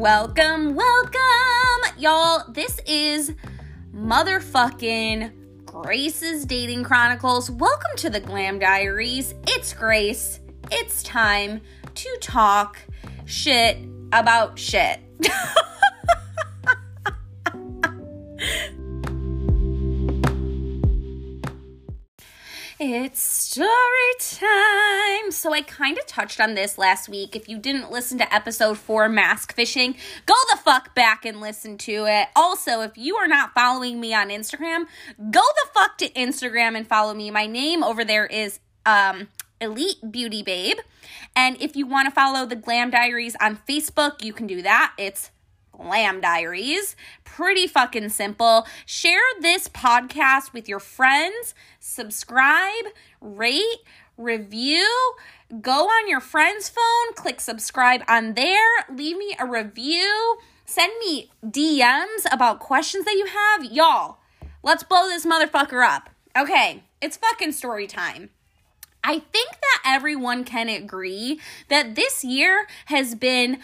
Welcome, welcome, y'all. This is motherfucking Grace's Dating Chronicles. Welcome to the Glam Diaries. It's Grace. It's time to talk shit about shit. It's story time. So, I kind of touched on this last week. If you didn't listen to episode four, mask fishing, go the fuck back and listen to it. Also, if you are not following me on Instagram, go the fuck to Instagram and follow me. My name over there is um, Elite Beauty Babe. And if you want to follow the Glam Diaries on Facebook, you can do that. It's Glam Diaries. Pretty fucking simple. Share this podcast with your friends, subscribe, rate, review. Go on your friend's phone, click subscribe on there, leave me a review, send me DMs about questions that you have. Y'all, let's blow this motherfucker up. Okay, it's fucking story time. I think that everyone can agree that this year has been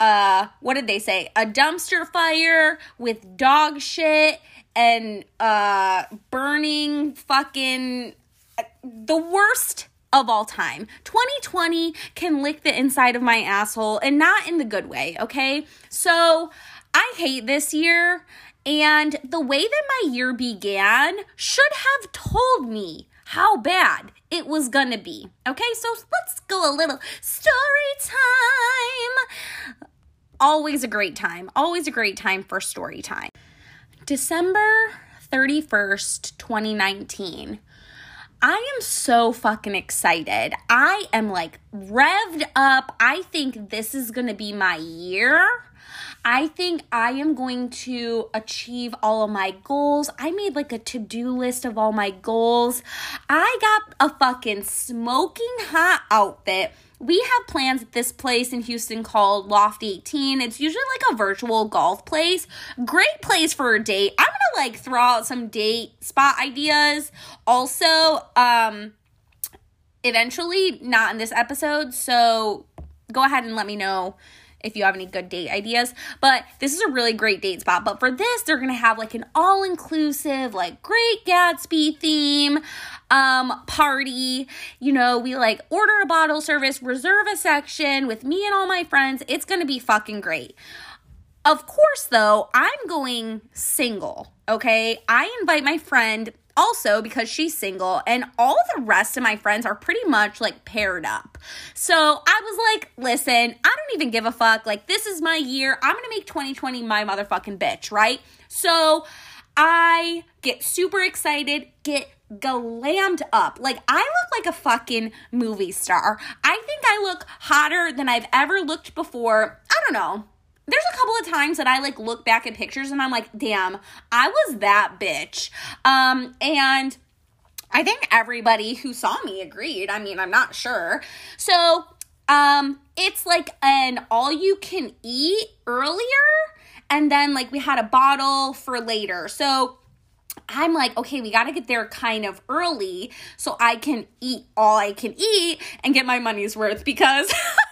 uh what did they say? A dumpster fire with dog shit and uh burning fucking uh, the worst of all time. 2020 can lick the inside of my asshole and not in the good way okay? So i hate this year and the way that my year began should have told me how bad it was gonna be. Okay, so let's go a little story time always a great time. Always a great time for story time. December 31st, 2019. I am so fucking excited. I am like revved up. I think this is going to be my year. I think I am going to achieve all of my goals. I made like a to do list of all my goals. I got a fucking smoking hot outfit we have plans at this place in Houston called Loft 18. It's usually like a virtual golf place. Great place for a date. I'm gonna like throw out some date spot ideas. Also, um, eventually, not in this episode. So go ahead and let me know if you have any good date ideas. But this is a really great date spot. But for this, they're gonna have like an all inclusive, like great Gatsby theme um party. You know, we like order a bottle service, reserve a section with me and all my friends. It's gonna be fucking great. Of course, though, I'm going single, okay? I invite my friend also because she's single and all the rest of my friends are pretty much like paired up. So I was like, listen, I don't even give a fuck. Like, this is my year. I'm gonna make 2020 my motherfucking bitch, right? So I get super excited, get glammed up. Like, I look like a fucking movie star. I think I look hotter than I've ever looked before. I don't know there's a couple of times that I like look back at pictures and I'm like, damn, I was that bitch. Um, and I think everybody who saw me agreed. I mean, I'm not sure. So, um, it's like an all you can eat earlier, and then like we had a bottle for later. So, I'm like, okay, we got to get there kind of early so I can eat all I can eat and get my money's worth because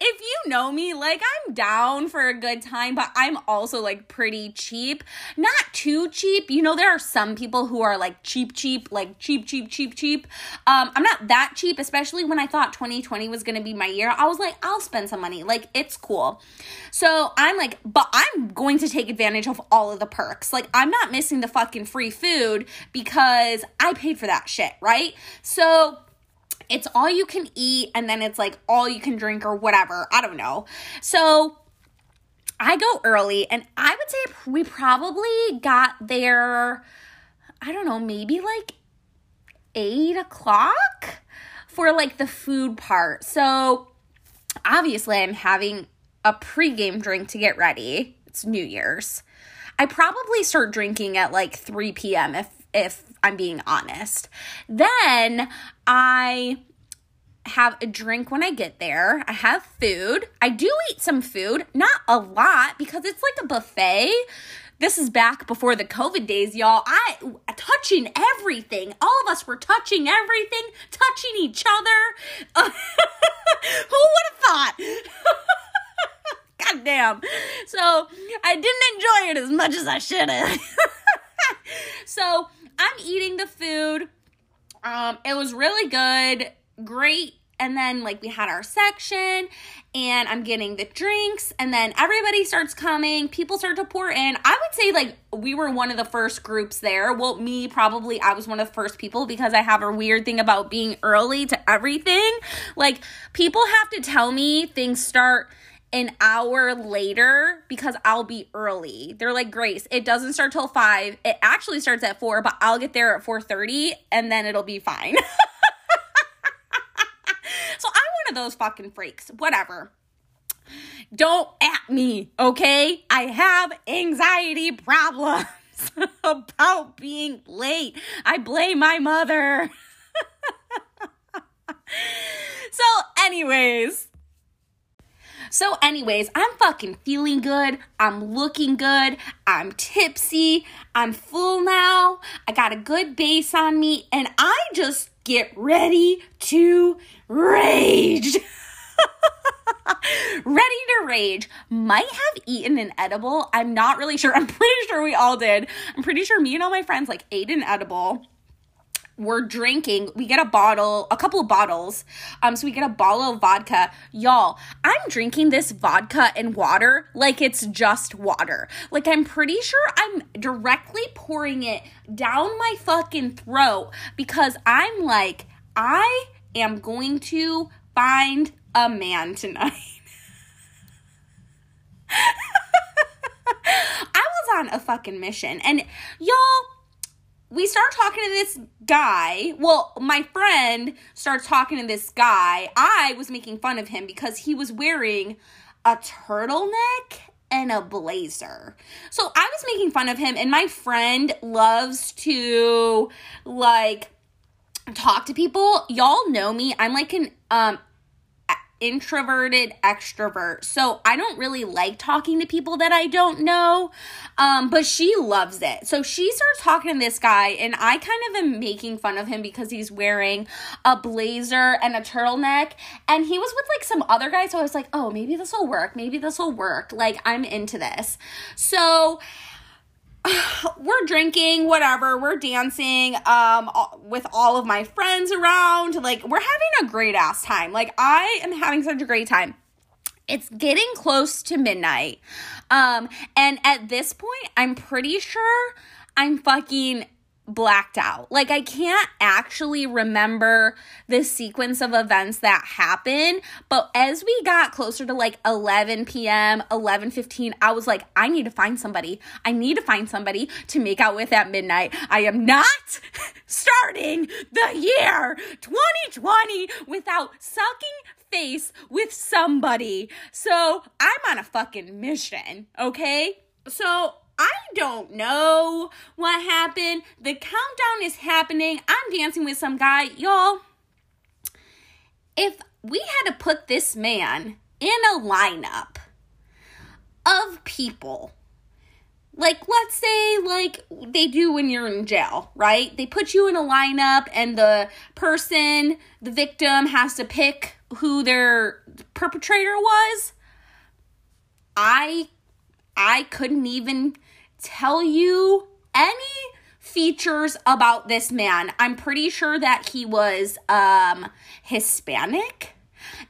if you know me, like I'm down for a good time, but I'm also like pretty cheap. Not too cheap. You know, there are some people who are like cheap, cheap, like cheap, cheap, cheap, cheap. Um, I'm not that cheap, especially when I thought 2020 was gonna be my year. I was like, I'll spend some money. Like, it's cool. So I'm like, but I'm going to take advantage of all of the perks. Like, I'm not missing the fucking free food because I paid for that shit, right? So it's all you can eat and then it's like all you can drink or whatever. I don't know. So I go early and I would say we probably got there, I don't know, maybe like eight o'clock for like the food part. So obviously I'm having a pregame drink to get ready. It's New Year's. I probably start drinking at like 3 p.m. if if I'm being honest. Then I have a drink when I get there. I have food. I do eat some food, not a lot because it's like a buffet. This is back before the COVID days, y'all. I touching everything. All of us were touching everything, touching each other. Who would have thought? God am. So I didn't enjoy it as much as I should have. so I'm eating the food. Um, it was really good, great and then like we had our section and I'm getting the drinks and then everybody starts coming, people start to pour in. I would say like we were one of the first groups there. Well, me probably I was one of the first people because I have a weird thing about being early to everything. Like people have to tell me things start an hour later because I'll be early. They're like, Grace, it doesn't start till five. It actually starts at four, but I'll get there at 4:30 and then it'll be fine. So I'm one of those fucking freaks. Whatever. Don't at me, okay? I have anxiety problems about being late. I blame my mother. so, anyways, so, anyways, I'm fucking feeling good. I'm looking good. I'm tipsy. I'm full now. I got a good base on me, and I just get ready to rage. ready to rage. Might have eaten an edible. I'm not really sure. I'm pretty sure we all did. I'm pretty sure me and all my friends like ate an edible we're drinking we get a bottle a couple of bottles. Um so we get a bottle of vodka. Y'all i'm drinking this vodka and water like it's just water. Like i'm pretty sure i'm directly pouring it down my fucking throat because i'm like i am going to find a man tonight. I was on a fucking mission. And y'all we start talking to this guy. Well, my friend starts talking to this guy. I was making fun of him because he was wearing a turtleneck and a blazer. So I was making fun of him, and my friend loves to like talk to people. Y'all know me. I'm like an um introverted extrovert. So I don't really like talking to people that I don't know. Um, but she loves it. So she starts talking to this guy, and I kind of am making fun of him because he's wearing a blazer and a turtleneck. And he was with like some other guy. So I was like, oh, maybe this will work. Maybe this will work. Like, I'm into this. So we're drinking whatever we're dancing um with all of my friends around like we're having a great ass time. Like i am having such a great time. It's getting close to midnight um and at this point i'm pretty sure i'm fucking blacked out. Like I can't actually remember the sequence of events that happened, but as we got closer to like 11 p.m., 11:15, I was like I need to find somebody. I need to find somebody to make out with at midnight. I am not starting the year 2020 without sucking face with somebody. So, I'm on a fucking mission, okay? So, I don't know what happened. The countdown is happening. I'm dancing with some guy. Y'all, if we had to put this man in a lineup of people, like let's say like they do when you're in jail, right? They put you in a lineup and the person, the victim has to pick who their perpetrator was. I I couldn't even tell you any features about this man. I'm pretty sure that he was um Hispanic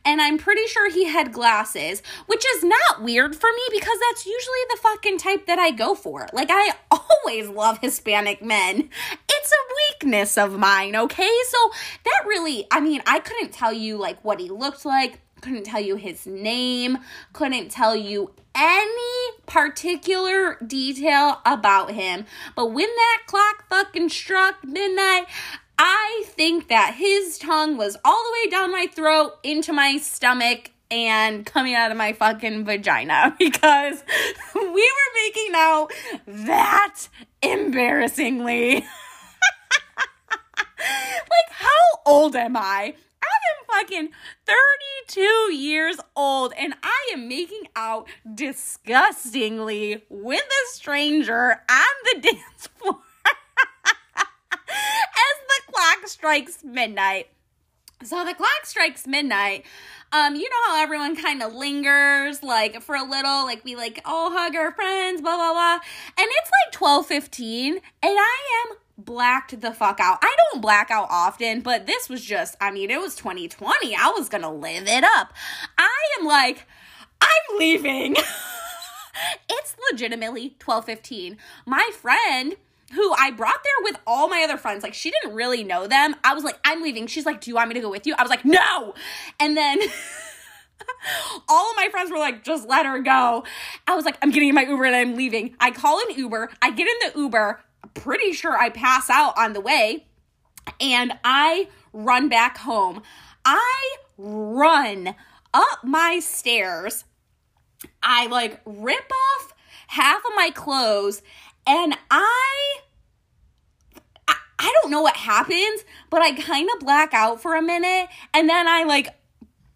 and I'm pretty sure he had glasses, which is not weird for me because that's usually the fucking type that I go for. Like I always love Hispanic men. It's a weakness of mine, okay? So that really, I mean, I couldn't tell you like what he looked like couldn't tell you his name, couldn't tell you any particular detail about him. But when that clock fucking struck midnight, I think that his tongue was all the way down my throat into my stomach and coming out of my fucking vagina because we were making out that embarrassingly. like, how old am I? I am fucking 32 years old and I am making out disgustingly with a stranger on the dance floor as the clock strikes midnight. So the clock strikes midnight. Um, you know how everyone kind of lingers like for a little, like we like all hug our friends, blah blah blah. And it's like twelve fifteen, and I am blacked the fuck out. I don't black out often, but this was just, I mean, it was 2020. I was gonna live it up. I am like, I'm leaving. it's legitimately 12:15. My friend who I brought there with all my other friends. Like, she didn't really know them. I was like, I'm leaving. She's like, Do you want me to go with you? I was like, No. And then all of my friends were like, Just let her go. I was like, I'm getting in my Uber and I'm leaving. I call an Uber. I get in the Uber. Pretty sure I pass out on the way. And I run back home. I run up my stairs. I like rip off half of my clothes and I, I, don't know what happens, but I kind of black out for a minute and then I like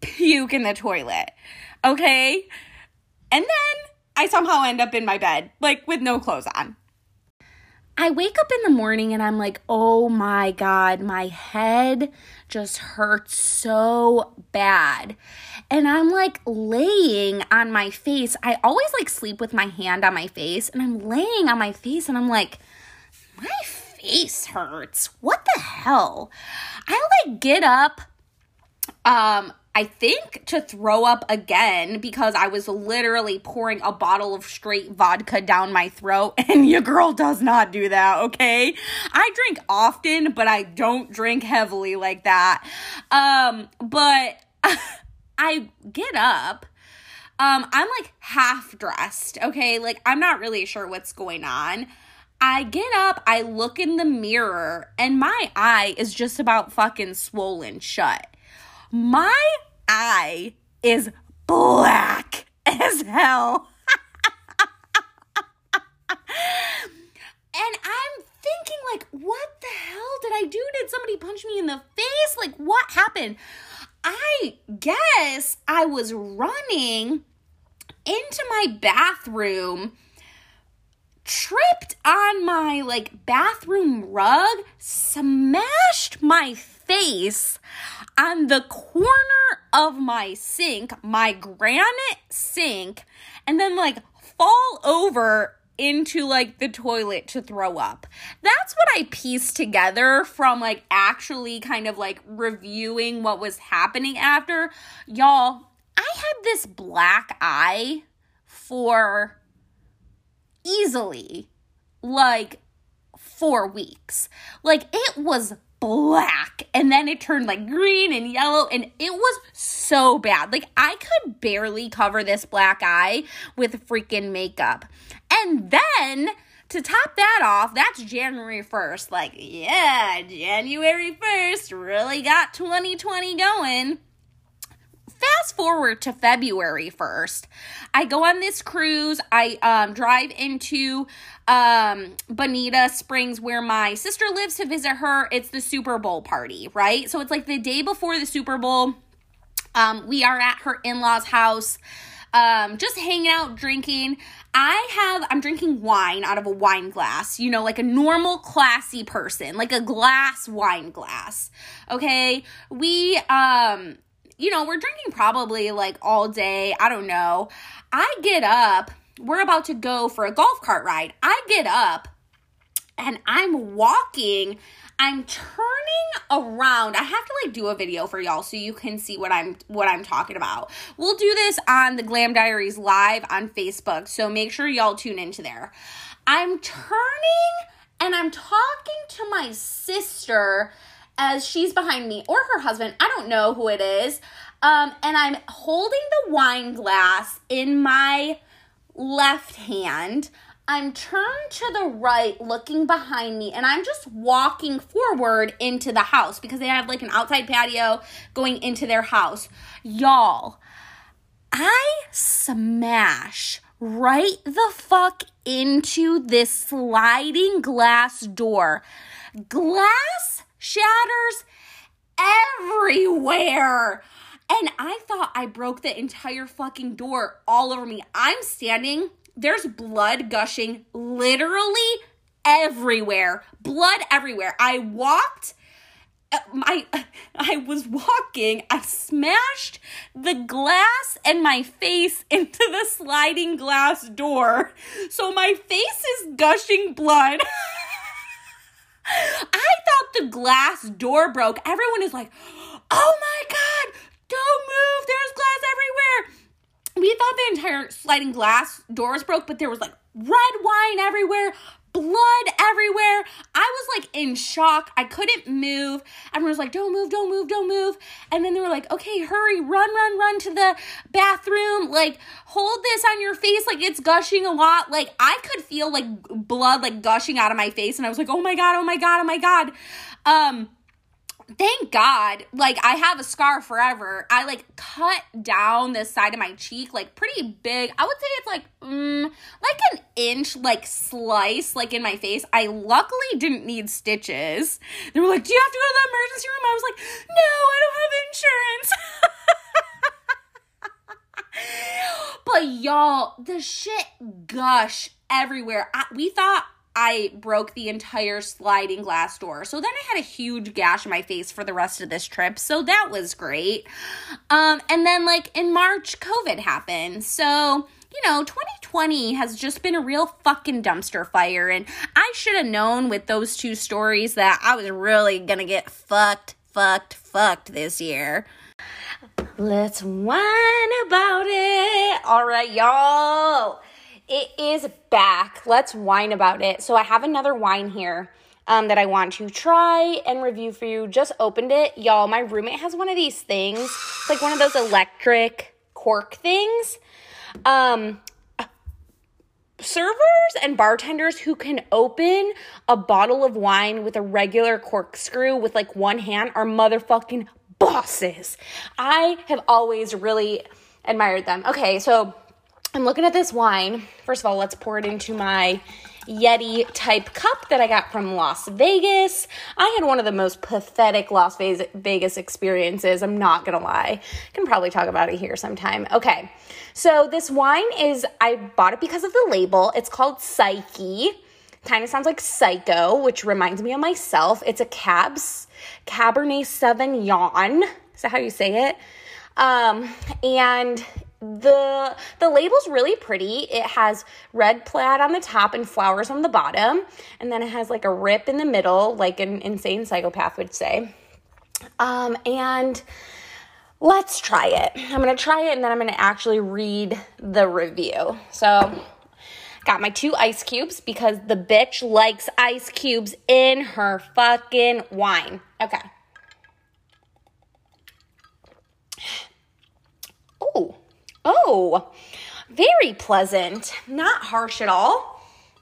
puke in the toilet. Okay? And then I somehow end up in my bed, like with no clothes on. I wake up in the morning and I'm like, oh my God, my head just hurts so bad. And I'm like laying on my face. I always like sleep with my hand on my face, and I'm laying on my face and I'm like, my face hurts. What the hell? I like get up. Um, I think to throw up again because I was literally pouring a bottle of straight vodka down my throat, and your girl does not do that, okay? I drink often, but I don't drink heavily like that. Um, but I get up. Um, I'm like half dressed, okay? Like, I'm not really sure what's going on. I get up, I look in the mirror, and my eye is just about fucking swollen shut. My eye is black as hell. and I'm thinking, like, what the hell did I do? Did somebody punch me in the face? Like, what happened? I guess I was running into my bathroom tripped on my like bathroom rug, smashed my face on the corner of my sink, my granite sink, and then like fall over into like the toilet to throw up. That's what I pieced together from like actually kind of like reviewing what was happening after. Y'all, I had this black eye for easily like four weeks. Like it was black and then it turned like green and yellow and it was so bad. Like I could barely cover this black eye with freaking makeup. And then to top that off, that's January 1st. Like, yeah, January 1st really got 2020 going fast forward to February 1st. I go on this cruise. I um, drive into um, Bonita Springs where my sister lives to visit her. It's the Super Bowl party, right? So it's like the day before the Super Bowl. Um, we are at her in law's house. Um, just hanging out, drinking. I have, I'm drinking wine out of a wine glass, you know, like a normal classy person, like a glass wine glass. Okay. We, um, you know, we're drinking probably like all day. I don't know. I get up. We're about to go for a golf cart ride. I get up and I'm walking. I'm turning around. I have to like do a video for y'all so you can see what I'm what I'm talking about. We'll do this on the Glam Diaries live on Facebook. So make sure y'all tune into there. I'm turning and I'm talking to my sister as she's behind me or her husband. I don't know who it is. Um, and I'm holding the wine glass in my left hand. I'm turned to the right, looking behind me, and I'm just walking forward into the house because they have like an outside patio going into their house. Y'all, I smash right the fuck into this sliding glass door. Glass shatters everywhere. And I thought I broke the entire fucking door all over me. I'm standing, there's blood gushing literally everywhere. Blood everywhere. I walked uh, I I was walking, I smashed the glass and my face into the sliding glass door. So my face is gushing blood. I thought the glass door broke. Everyone is like, "Oh my god, don't move. There's glass everywhere." We thought the entire sliding glass doors broke, but there was like red wine everywhere, blood everywhere. I was like in shock. I couldn't move. Everyone was like, don't move, don't move, don't move. And then they were like, okay, hurry, run, run, run to the bathroom. Like, hold this on your face like it's gushing a lot. Like, I could feel like blood like gushing out of my face. And I was like, oh my God, oh my God, oh my God. Um, thank God, like I have a scar forever. I like cut down the side of my cheek, like pretty big. I would say it's like mm, like an inch, like slice, like in my face. I luckily didn't need stitches. They were like, "Do you have to go to the emergency room?" I was like, "No, I don't have insurance." but y'all, the shit gush everywhere. I, we thought I broke the entire sliding glass door. So then I had a huge gash in my face for the rest of this trip. So that was great. Um, and then, like, in March, COVID happened. So, you know, 2020 has just been a real fucking dumpster fire. And I should have known with those two stories that I was really gonna get fucked, fucked, fucked this year. Let's whine about it. All right, y'all. It is back. Let's whine about it. So I have another wine here um, that I want to try and review for you. Just opened it. Y'all, my roommate has one of these things. It's like one of those electric cork things. Um, servers and bartenders who can open a bottle of wine with a regular corkscrew with like one hand are motherfucking bosses. I have always really admired them. Okay, so I'm looking at this wine. First of all, let's pour it into my Yeti type cup that I got from Las Vegas. I had one of the most pathetic Las Vegas experiences. I'm not gonna lie. I can probably talk about it here sometime. Okay, so this wine is, I bought it because of the label. It's called Psyche. Kind of sounds like Psycho, which reminds me of myself. It's a Cabs, Cabernet Sauvignon. Is that how you say it? Um, and the the label's really pretty. It has red plaid on the top and flowers on the bottom and then it has like a rip in the middle like an insane psychopath would say. Um and let's try it. I'm gonna try it and then i'm gonna actually read the review. So got my two ice cubes because the bitch likes ice cubes in her fucking wine. Okay oh very pleasant. Not harsh at all.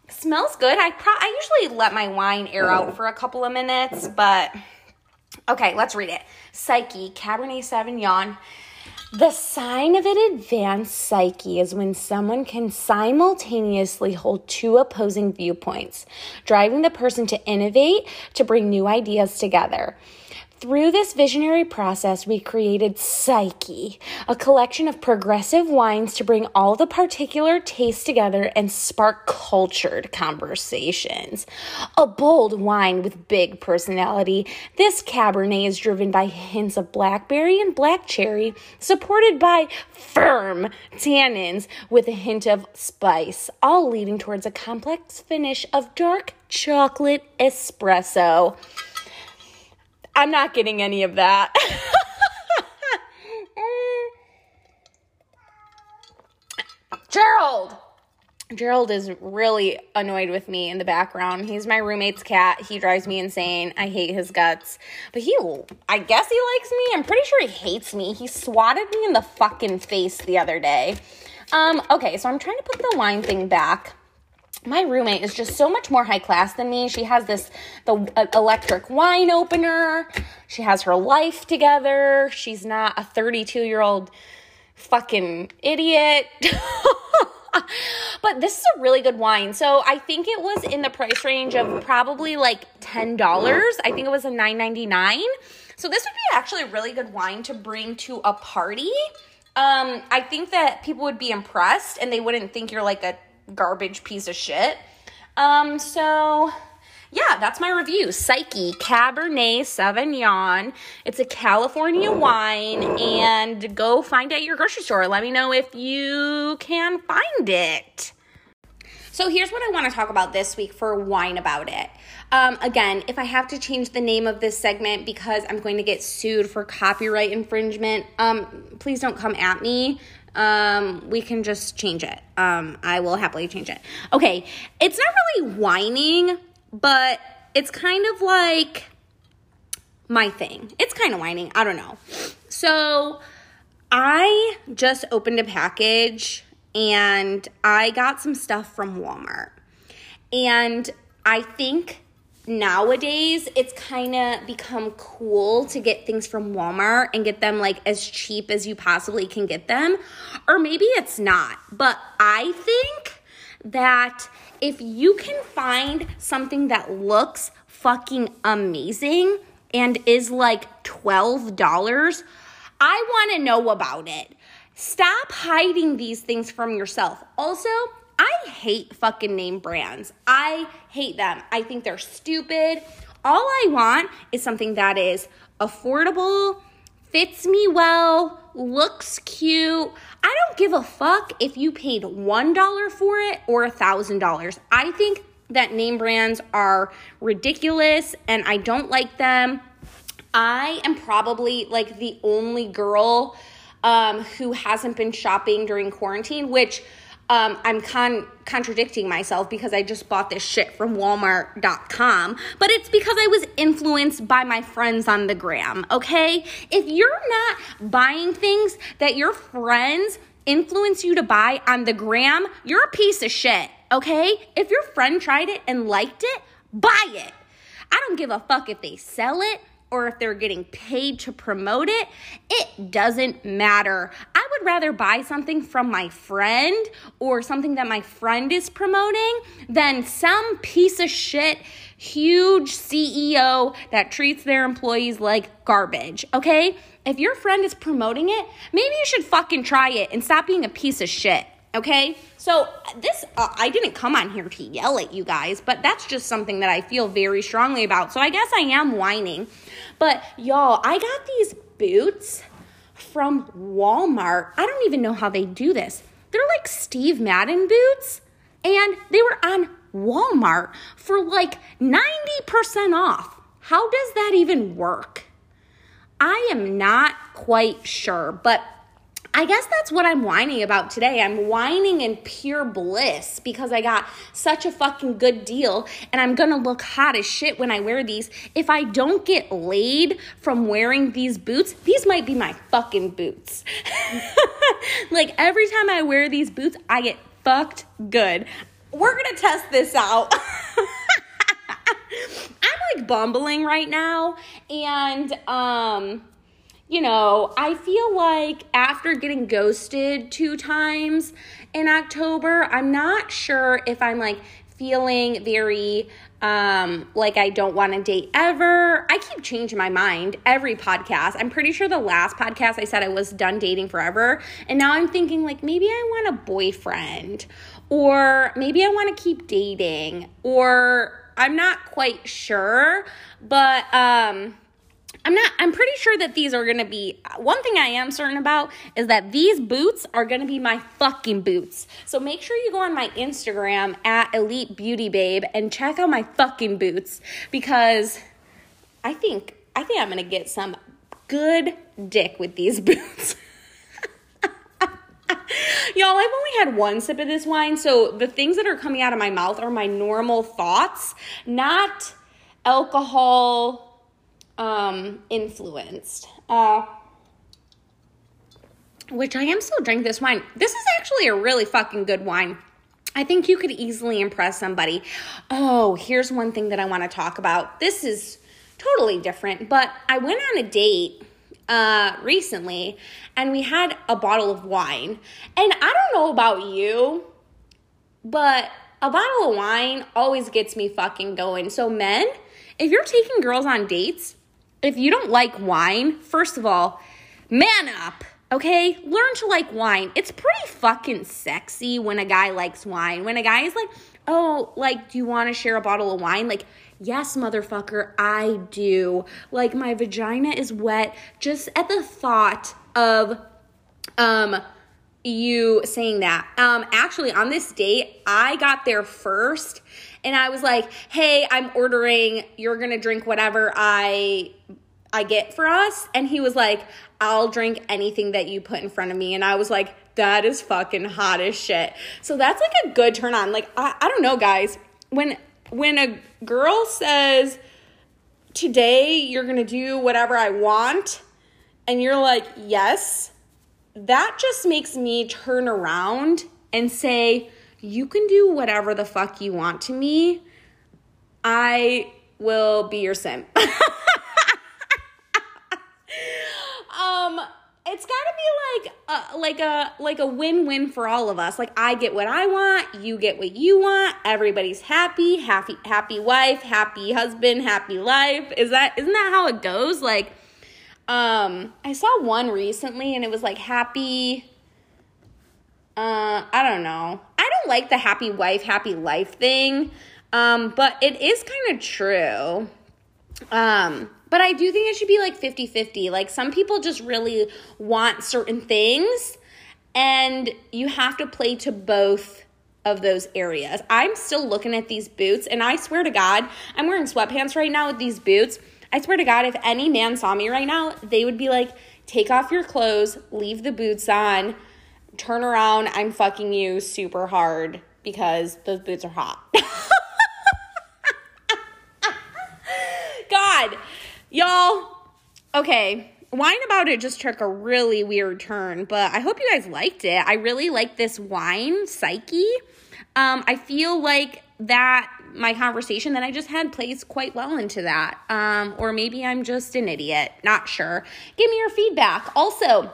Smells good. I pro- I usually let my wine air out for a couple of minutes, but okay, let's read it. Psyche, Cabernet Sauvignon. The sign of an advanced psyche is when someone can simultaneously hold two opposing viewpoints, driving the person to innovate, to bring new ideas together. Through this visionary process, we created Psyche, a collection of progressive wines to bring all the particular tastes together and spark cultured conversations. A bold wine with big personality, this Cabernet is driven by hints of blackberry and black cherry, supported by firm tannins with a hint of spice, all leading towards a complex finish of dark chocolate espresso. I'm not getting any of that. Gerald! Gerald is really annoyed with me in the background. He's my roommate's cat. He drives me insane. I hate his guts. But he, I guess he likes me. I'm pretty sure he hates me. He swatted me in the fucking face the other day. Um, okay, so I'm trying to put the wine thing back my roommate is just so much more high class than me. She has this the uh, electric wine opener. She has her life together. She's not a 32-year-old fucking idiot. but this is a really good wine. So I think it was in the price range of probably like $10. I think it was a 9.99. So this would be actually a really good wine to bring to a party. Um, I think that people would be impressed and they wouldn't think you're like a garbage piece of shit. Um, so yeah, that's my review. Psyche Cabernet Sauvignon. It's a California wine, and go find it at your grocery store. Let me know if you can find it. So here's what I want to talk about this week for Wine About It. Um, again, if I have to change the name of this segment because I'm going to get sued for copyright infringement, um, please don't come at me. Um, we can just change it. Um, I will happily change it. Okay, it's not really whining, but it's kind of like my thing. It's kind of whining. I don't know. So I just opened a package and I got some stuff from Walmart. And I think nowadays it's kind of become cool to get things from Walmart and get them like as cheap as you possibly can get them. Or maybe it's not. But I think that if you can find something that looks fucking amazing and is like $12, I want to know about it. Stop hiding these things from yourself. Also, I hate fucking name brands. I hate them. I think they're stupid. All I want is something that is affordable, fits me well, looks cute. I don't give a fuck if you paid $1 for it or $1,000. I think that name brands are ridiculous and I don't like them. I am probably like the only girl um, who hasn't been shopping during quarantine, which um, I'm con- contradicting myself because I just bought this shit from Walmart.com, but it's because I was influenced by my friends on the gram, okay? If you're not buying things that your friends influence you to buy on the gram, you're a piece of shit, okay? If your friend tried it and liked it, buy it. I don't give a fuck if they sell it or if they're getting paid to promote it, it doesn't matter. I would rather buy something from my friend or something that my friend is promoting than some piece of shit huge CEO that treats their employees like garbage, okay? If your friend is promoting it, maybe you should fucking try it and stop being a piece of shit. Okay, so this, uh, I didn't come on here to yell at you guys, but that's just something that I feel very strongly about. So I guess I am whining. But y'all, I got these boots from Walmart. I don't even know how they do this. They're like Steve Madden boots, and they were on Walmart for like 90% off. How does that even work? I am not quite sure, but I guess that's what I'm whining about today. I'm whining in pure bliss because I got such a fucking good deal and I'm gonna look hot as shit when I wear these. If I don't get laid from wearing these boots, these might be my fucking boots. like every time I wear these boots, I get fucked good. We're gonna test this out. I'm like bumbling right now and um you know, I feel like after getting ghosted two times in October, I'm not sure if I'm like feeling very um like I don't want to date ever. I keep changing my mind every podcast. I'm pretty sure the last podcast I said I was done dating forever, and now I'm thinking like maybe I want a boyfriend or maybe I want to keep dating or I'm not quite sure, but um I'm not, I'm pretty sure that these are gonna be, one thing I am certain about is that these boots are gonna be my fucking boots. So make sure you go on my Instagram at Elite Beauty Babe and check out my fucking boots because I think, I think I'm gonna get some good dick with these boots. Y'all, I've only had one sip of this wine, so the things that are coming out of my mouth are my normal thoughts, not alcohol um, influenced. Uh, which I am still drinking this wine. This is actually a really fucking good wine. I think you could easily impress somebody. Oh, here's one thing that I want to talk about. This is totally different, but I went on a date uh recently and we had a bottle of wine. And I don't know about you, but a bottle of wine always gets me fucking going. So men, if you're taking girls on dates, if you don't like wine, first of all, man up. Okay, learn to like wine. It's pretty fucking sexy when a guy likes wine. When a guy is like, oh, like, do you want to share a bottle of wine? Like, Yes, motherfucker, I do. Like my vagina is wet just at the thought of um you saying that. Um actually on this date, I got there first and I was like, "Hey, I'm ordering. You're going to drink whatever I I get for us." And he was like, "I'll drink anything that you put in front of me." And I was like, "That is fucking hot as shit." So that's like a good turn on. Like I I don't know, guys. When when a girl says, "Today you're going to do whatever I want," and you're like, "Yes." That just makes me turn around and say, you can do whatever the fuck you want to me. I will be your simp. um, it's got to be like a, like a like a win-win for all of us. Like I get what I want, you get what you want. Everybody's happy, happy happy wife, happy husband, happy life. Is that isn't that how it goes? Like um I saw one recently and it was like happy uh, I don't know. Don't like the happy wife, happy life thing, um, but it is kind of true. Um, but I do think it should be like 50 50. Like some people just really want certain things, and you have to play to both of those areas. I'm still looking at these boots, and I swear to God, I'm wearing sweatpants right now with these boots. I swear to God, if any man saw me right now, they would be like, take off your clothes, leave the boots on turn around, I'm fucking you super hard because those boots are hot. God, y'all. Okay, wine about it just took a really weird turn, but I hope you guys liked it. I really like this wine, Psyche. Um, I feel like that my conversation that I just had plays quite well into that. Um, or maybe I'm just an idiot. Not sure. Give me your feedback. Also,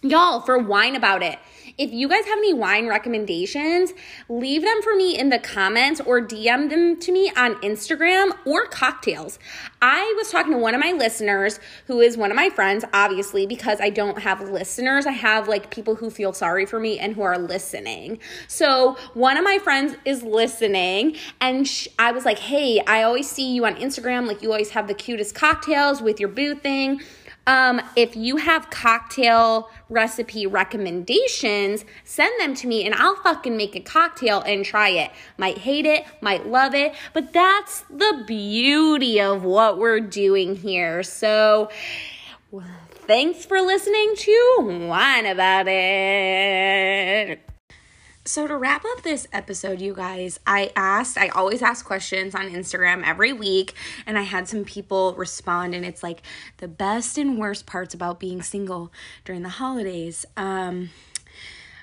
y'all, for wine about it if you guys have any wine recommendations, leave them for me in the comments or DM them to me on Instagram or cocktails. I was talking to one of my listeners who is one of my friends, obviously, because I don't have listeners. I have like people who feel sorry for me and who are listening. So one of my friends is listening, and I was like, hey, I always see you on Instagram. Like, you always have the cutest cocktails with your boo thing. Um, if you have cocktail recipe recommendations, send them to me and I'll fucking make a cocktail and try it. Might hate it, might love it, but that's the beauty of what we're doing here. So, thanks for listening to Wine About It. So, to wrap up this episode, you guys, I asked, I always ask questions on Instagram every week, and I had some people respond, and it's like the best and worst parts about being single during the holidays. Um,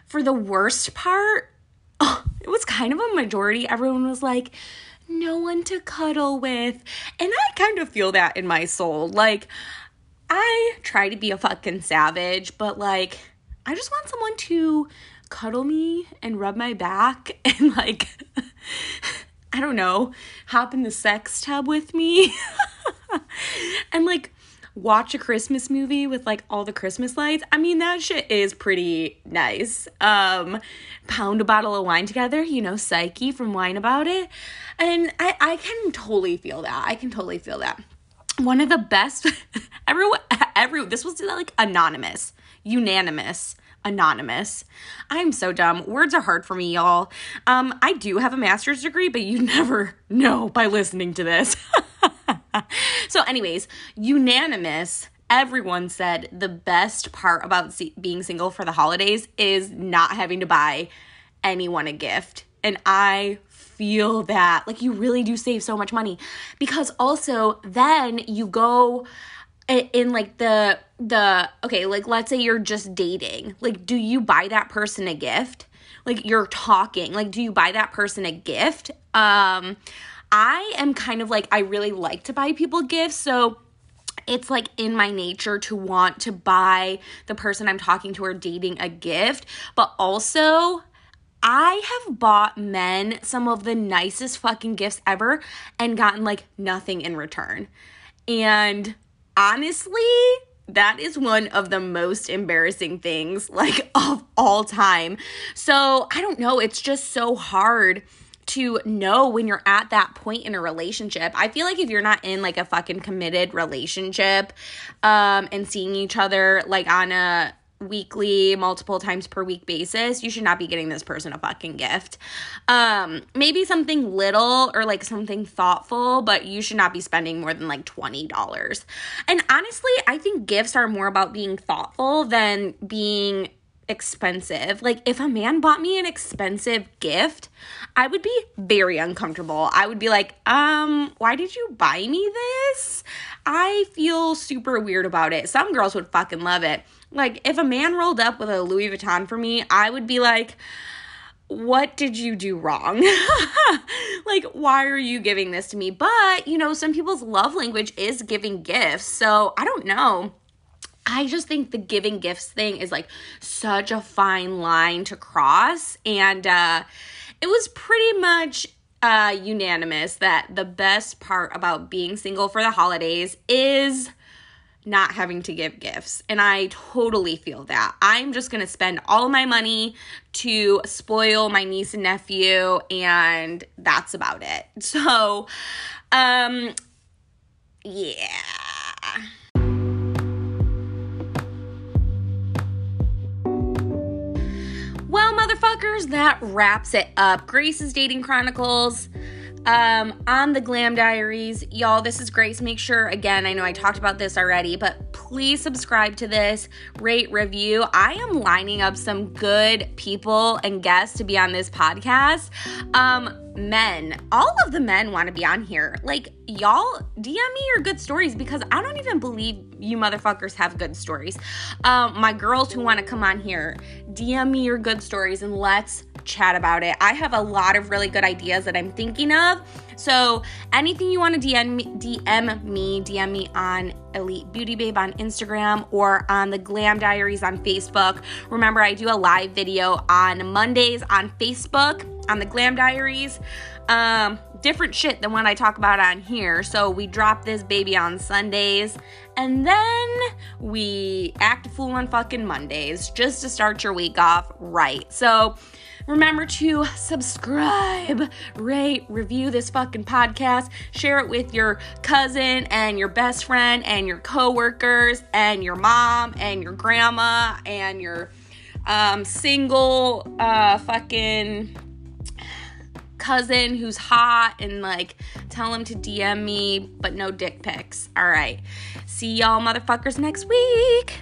for the worst part, oh, it was kind of a majority. Everyone was like, no one to cuddle with. And I kind of feel that in my soul. Like, I try to be a fucking savage, but like, I just want someone to cuddle me and rub my back and like I don't know, hop in the sex tub with me and like watch a Christmas movie with like all the Christmas lights. I mean, that shit is pretty nice. Um, pound a bottle of wine together, you know, Psyche from Wine About It. And I, I can totally feel that. I can totally feel that. One of the best, everyone, every, this was like anonymous, unanimous anonymous. I'm so dumb. Words are hard for me, y'all. Um, I do have a master's degree, but you never know by listening to this. so, anyways, unanimous. Everyone said the best part about being single for the holidays is not having to buy anyone a gift. And I feel that like you really do save so much money because also then you go in like the the okay like let's say you're just dating. Like do you buy that person a gift? Like you're talking. Like do you buy that person a gift? Um i am kind of like i really like to buy people gifts so it's like in my nature to want to buy the person i'm talking to or dating a gift. But also I have bought men some of the nicest fucking gifts ever and gotten like nothing in return. And honestly, that is one of the most embarrassing things like of all time. So, I don't know, it's just so hard to know when you're at that point in a relationship. I feel like if you're not in like a fucking committed relationship um and seeing each other like on a weekly, multiple times per week basis, you should not be getting this person a fucking gift. Um, maybe something little or like something thoughtful, but you should not be spending more than like $20. And honestly, I think gifts are more about being thoughtful than being expensive. Like if a man bought me an expensive gift, I would be very uncomfortable. I would be like, "Um, why did you buy me this?" I feel super weird about it. Some girls would fucking love it. Like if a man rolled up with a Louis Vuitton for me, I would be like, what did you do wrong? like, why are you giving this to me? But, you know, some people's love language is giving gifts. So I don't know. I just think the giving gifts thing is like such a fine line to cross. And uh, it was pretty much uh, unanimous that the best part about being single for the holidays is not having to give gifts. And I totally feel that. I'm just going to spend all my money to spoil my niece and nephew and that's about it. So, um yeah. Motherfuckers, that wraps it up. Grace's Dating Chronicles um, on the Glam Diaries. Y'all, this is Grace. Make sure, again, I know I talked about this already, but please subscribe to this, rate, review. I am lining up some good people and guests to be on this podcast. Um, men, all of the men want to be on here. Like, y'all, DM me your good stories because I don't even believe you motherfuckers have good stories. Um, my girls who want to come on here, DM me your good stories and let's chat about it. I have a lot of really good ideas that I'm thinking of. So anything you want to DM me, DM me, DM me on Elite Beauty Babe on Instagram or on the Glam Diaries on Facebook. Remember, I do a live video on Mondays on Facebook on the Glam Diaries. Um, different shit than what I talk about on here. So we drop this baby on Sundays and then we act a fool on fucking Mondays just to start your week off right. So Remember to subscribe, rate, review this fucking podcast, share it with your cousin and your best friend and your coworkers and your mom and your grandma and your um, single uh, fucking cousin who's hot and like tell him to DM me, but no dick pics. All right. See y'all motherfuckers next week.